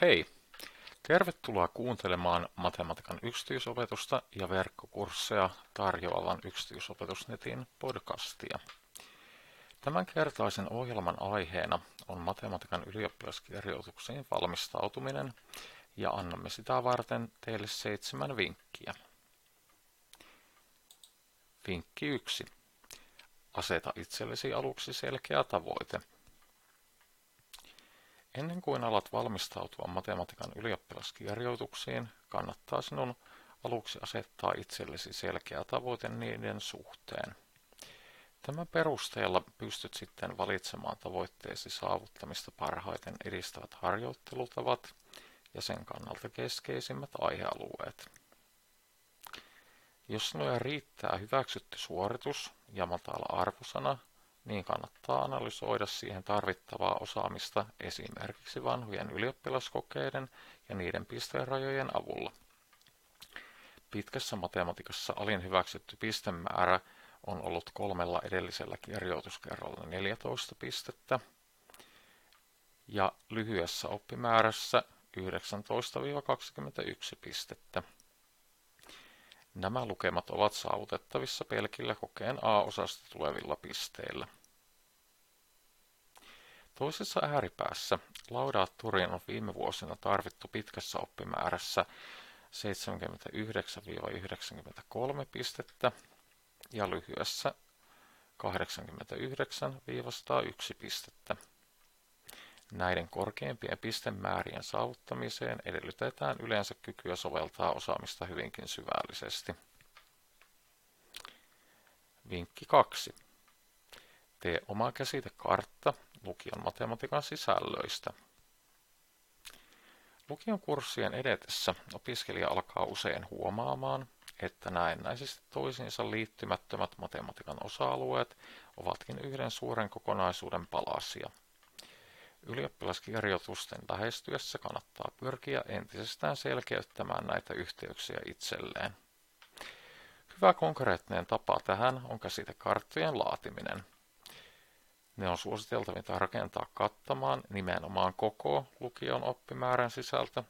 Hei! Tervetuloa kuuntelemaan matematiikan yksityisopetusta ja verkkokursseja tarjoavan yksityisopetusnetin podcastia. Tämänkertaisen ohjelman aiheena on matematiikan ylioppilaskirjoituksiin valmistautuminen ja annamme sitä varten teille seitsemän vinkkiä. Vinkki 1. Aseta itsellesi aluksi selkeä tavoite – Ennen kuin alat valmistautua matematiikan ylioppilaskirjoituksiin, kannattaa sinun aluksi asettaa itsellesi selkeä tavoite niiden suhteen. Tämän perusteella pystyt sitten valitsemaan tavoitteesi saavuttamista parhaiten edistävät harjoittelutavat ja sen kannalta keskeisimmät aihealueet. Jos sinulle riittää hyväksytty suoritus ja matala arvosana, niin kannattaa analysoida siihen tarvittavaa osaamista esimerkiksi vanhojen ylioppilaskokeiden ja niiden pisterajojen avulla. Pitkässä matematiikassa alin hyväksytty pistemäärä on ollut kolmella edellisellä kirjoituskerralla 14 pistettä ja lyhyessä oppimäärässä 19-21 pistettä. Nämä lukemat ovat saavutettavissa pelkillä kokeen A-osasta tulevilla pisteillä. Toisessa ääripäässä Laudaattoriin on viime vuosina tarvittu pitkässä oppimäärässä 79-93 pistettä ja lyhyessä 89-101 pistettä. Näiden korkeimpien pistemäärien saavuttamiseen edellytetään yleensä kykyä soveltaa osaamista hyvinkin syvällisesti. Vinkki 2. Tee oma käsitekartta lukion matematiikan sisällöistä. Lukion kurssien edetessä opiskelija alkaa usein huomaamaan, että näennäisesti toisiinsa liittymättömät matematiikan osa-alueet ovatkin yhden suuren kokonaisuuden palasia. Ylioppilaskirjoitusten lähestyessä kannattaa pyrkiä entisestään selkeyttämään näitä yhteyksiä itselleen. Hyvä konkreettinen tapa tähän on käsitekarttojen laatiminen – ne on suositeltavinta rakentaa kattamaan nimenomaan koko lukion oppimäärän sisältö,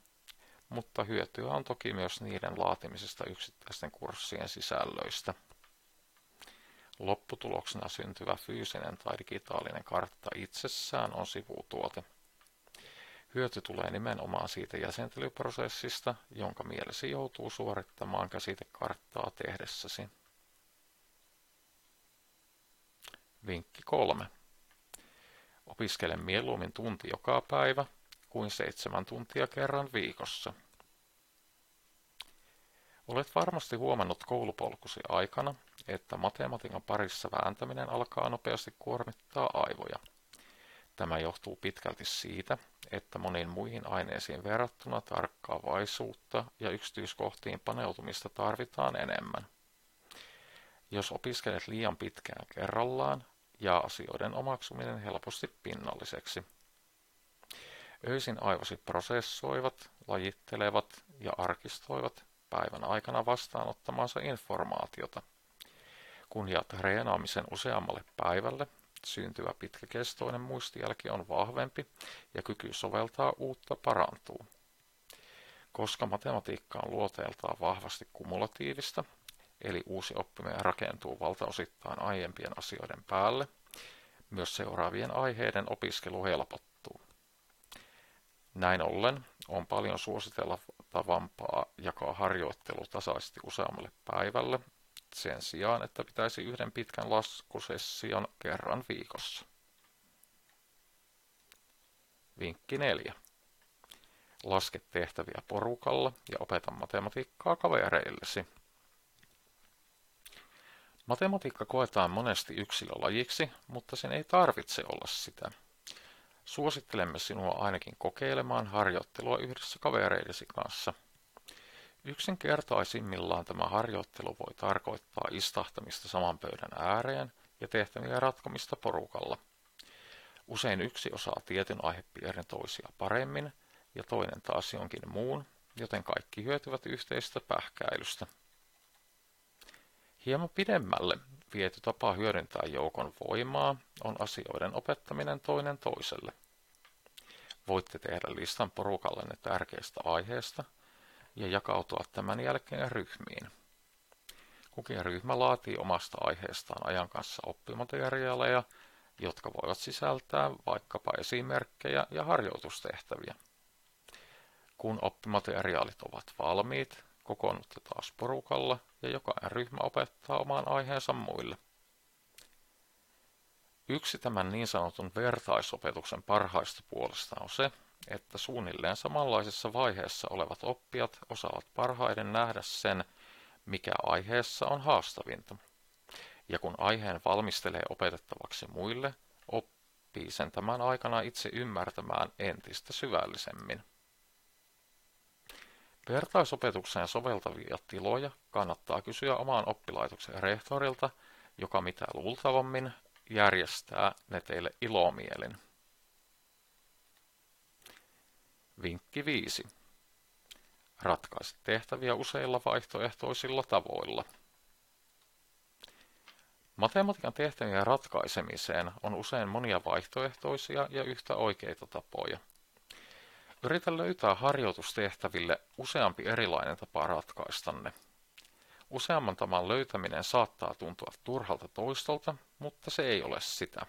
mutta hyötyä on toki myös niiden laatimisesta yksittäisten kurssien sisällöistä. Lopputuloksena syntyvä fyysinen tai digitaalinen kartta itsessään on sivutuote. Hyöty tulee nimenomaan siitä jäsentelyprosessista, jonka mielesi joutuu suorittamaan käsitekarttaa tehdessäsi. Vinkki 3. Opiskele mieluummin tunti joka päivä kuin seitsemän tuntia kerran viikossa. Olet varmasti huomannut koulupolkusi aikana, että matematiikan parissa vääntäminen alkaa nopeasti kuormittaa aivoja. Tämä johtuu pitkälti siitä, että moniin muihin aineisiin verrattuna tarkkaavaisuutta ja yksityiskohtiin paneutumista tarvitaan enemmän. Jos opiskelet liian pitkään kerrallaan, ja asioiden omaksuminen helposti pinnalliseksi. Öisin aivosi prosessoivat, lajittelevat ja arkistoivat päivän aikana vastaanottamaansa informaatiota. Kun jaat treenaamisen useammalle päivälle, syntyvä pitkäkestoinen muistijälki on vahvempi ja kyky soveltaa uutta parantuu. Koska matematiikka on luoteeltaan vahvasti kumulatiivista, eli uusi oppiminen rakentuu valtaosittain aiempien asioiden päälle, myös seuraavien aiheiden opiskelu helpottuu. Näin ollen on paljon suositeltavampaa jakaa harjoittelu tasaisesti useammalle päivälle sen sijaan, että pitäisi yhden pitkän laskusession kerran viikossa. Vinkki 4. Laske tehtäviä porukalla ja opeta matematiikkaa kavereillesi. Matematiikka koetaan monesti yksilölajiksi, mutta sen ei tarvitse olla sitä. Suosittelemme sinua ainakin kokeilemaan harjoittelua yhdessä kavereidesi kanssa. Yksinkertaisimmillaan tämä harjoittelu voi tarkoittaa istahtamista saman pöydän ääreen ja tehtäviä ratkomista porukalla. Usein yksi osaa tietyn aihepiirin toisia paremmin ja toinen taas jonkin muun, joten kaikki hyötyvät yhteisestä pähkäilystä. Hieman pidemmälle viety tapa hyödyntää joukon voimaa on asioiden opettaminen toinen toiselle. voitte tehdä listan porukallenne tärkeistä aiheista ja jakautua tämän jälkeen ryhmiin. Kukin ryhmä laatii omasta aiheestaan ajan kanssa oppimateriaaleja, jotka voivat sisältää vaikkapa esimerkkejä ja harjoitustehtäviä. Kun oppimateriaalit ovat valmiit, kokoonnutte taas porukalla ja jokainen ryhmä opettaa oman aiheensa muille. Yksi tämän niin sanotun vertaisopetuksen parhaista puolista on se, että suunnilleen samanlaisessa vaiheessa olevat oppijat osaavat parhaiden nähdä sen, mikä aiheessa on haastavinta. Ja kun aiheen valmistelee opetettavaksi muille, oppii sen tämän aikana itse ymmärtämään entistä syvällisemmin. Vertaisopetukseen soveltavia tiloja kannattaa kysyä omaan oppilaitoksen rehtorilta, joka mitä luultavammin järjestää ne teille ilomielin. Vinkki 5. Ratkaise tehtäviä useilla vaihtoehtoisilla tavoilla. Matematiikan tehtävien ratkaisemiseen on usein monia vaihtoehtoisia ja yhtä oikeita tapoja. Yritä löytää harjoitustehtäville useampi erilainen tapa ratkaista ne. Useamman tavan löytäminen saattaa tuntua turhalta toistolta, mutta se ei ole sitä,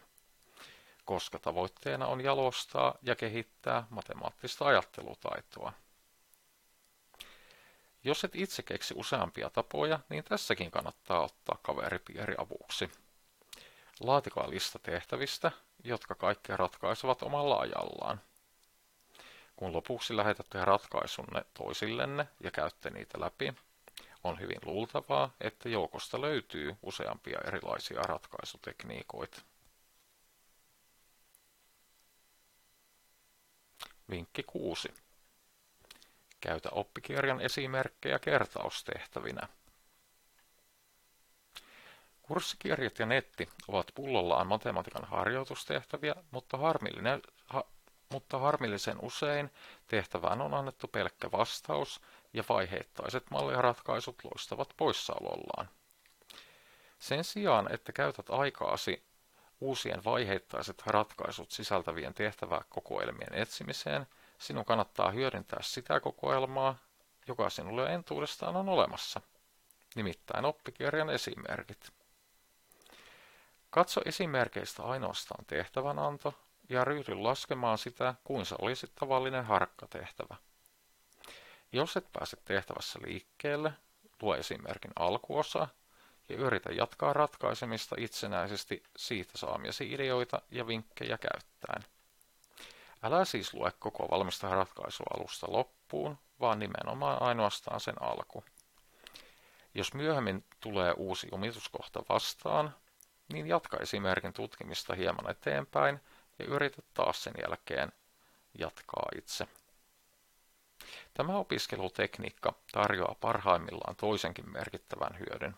koska tavoitteena on jalostaa ja kehittää matemaattista ajattelutaitoa. Jos et itse keksi useampia tapoja, niin tässäkin kannattaa ottaa kaveripiiri avuksi. Laatikaa lista tehtävistä, jotka kaikki ratkaisevat omalla ajallaan. Kun lopuksi lähetätte ratkaisunne toisillenne ja käytte niitä läpi, on hyvin luultavaa, että joukosta löytyy useampia erilaisia ratkaisutekniikoita. Vinkki 6. Käytä oppikirjan esimerkkejä kertaustehtävinä. Kurssikirjat ja netti ovat pullollaan matematiikan harjoitustehtäviä, mutta, harmillinen, ha, mutta harmillisen usein tehtävään on annettu pelkkä vastaus ja vaiheittaiset malliratkaisut loistavat poissaolollaan. Sen sijaan, että käytät aikaasi uusien vaiheittaiset ratkaisut sisältävien tehtäväkokoelmien etsimiseen, sinun kannattaa hyödyntää sitä kokoelmaa, joka sinulle entuudestaan on olemassa, nimittäin oppikirjan esimerkit. Katso esimerkeistä ainoastaan tehtävänanto ja ryhdy laskemaan sitä, kuin se olisi tavallinen harkkatehtävä. Jos et pääse tehtävässä liikkeelle, luo esimerkin alkuosa ja yritä jatkaa ratkaisemista itsenäisesti siitä saamiesi ideoita ja vinkkejä käyttäen. Älä siis lue koko valmista ratkaisua alusta loppuun, vaan nimenomaan ainoastaan sen alku. Jos myöhemmin tulee uusi jumituskohta vastaan, niin jatka esimerkin tutkimista hieman eteenpäin ja yritä taas sen jälkeen jatkaa itse. Tämä opiskelutekniikka tarjoaa parhaimmillaan toisenkin merkittävän hyödyn.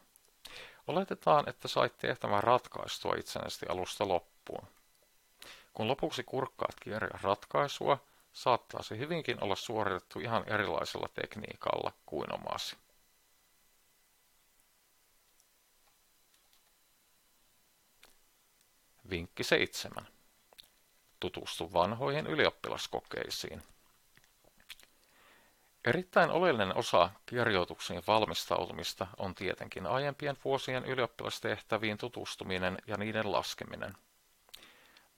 Oletetaan, että sait tehtävän ratkaistua itsenäisesti alusta loppuun. Kun lopuksi kurkkaat kirjan ratkaisua, saattaa se hyvinkin olla suoritettu ihan erilaisella tekniikalla kuin omasi. Vinkki 7. Tutustu vanhoihin ylioppilaskokeisiin. Erittäin oleellinen osa kirjoituksiin valmistautumista on tietenkin aiempien vuosien ylioppilastehtäviin tutustuminen ja niiden laskeminen.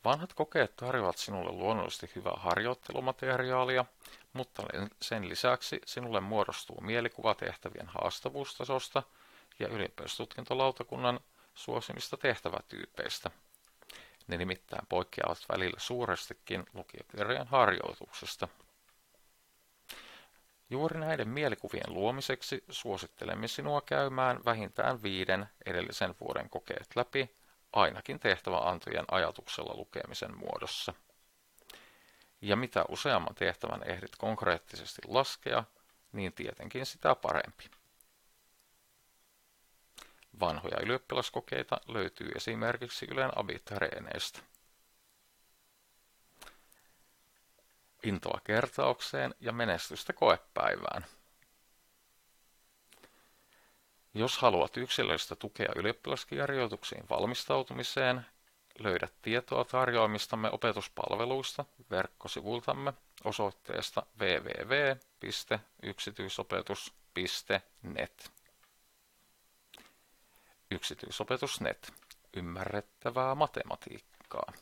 Vanhat kokeet tarjoavat sinulle luonnollisesti hyvää harjoittelumateriaalia, mutta sen lisäksi sinulle muodostuu mielikuva tehtävien haastavuustasosta ja ylioppilastutkintolautakunnan suosimista tehtävätyypeistä. Ne nimittäin poikkeavat välillä suurestikin lukiokirjan harjoituksesta. Juuri näiden mielikuvien luomiseksi suosittelemme sinua käymään vähintään viiden edellisen vuoden kokeet läpi, ainakin tehtäväantojen ajatuksella lukemisen muodossa. Ja mitä useamman tehtävän ehdit konkreettisesti laskea, niin tietenkin sitä parempi. Vanhoja ylioppilaskokeita löytyy esimerkiksi Ylen abitreeneistä. intoa kertaukseen ja menestystä koepäivään. Jos haluat yksilöllistä tukea ylioppilaskirjoituksiin valmistautumiseen, Löydät tietoa tarjoamistamme opetuspalveluista verkkosivultamme osoitteesta www.yksityisopetus.net. Yksityisopetus.net. Ymmärrettävää matematiikkaa.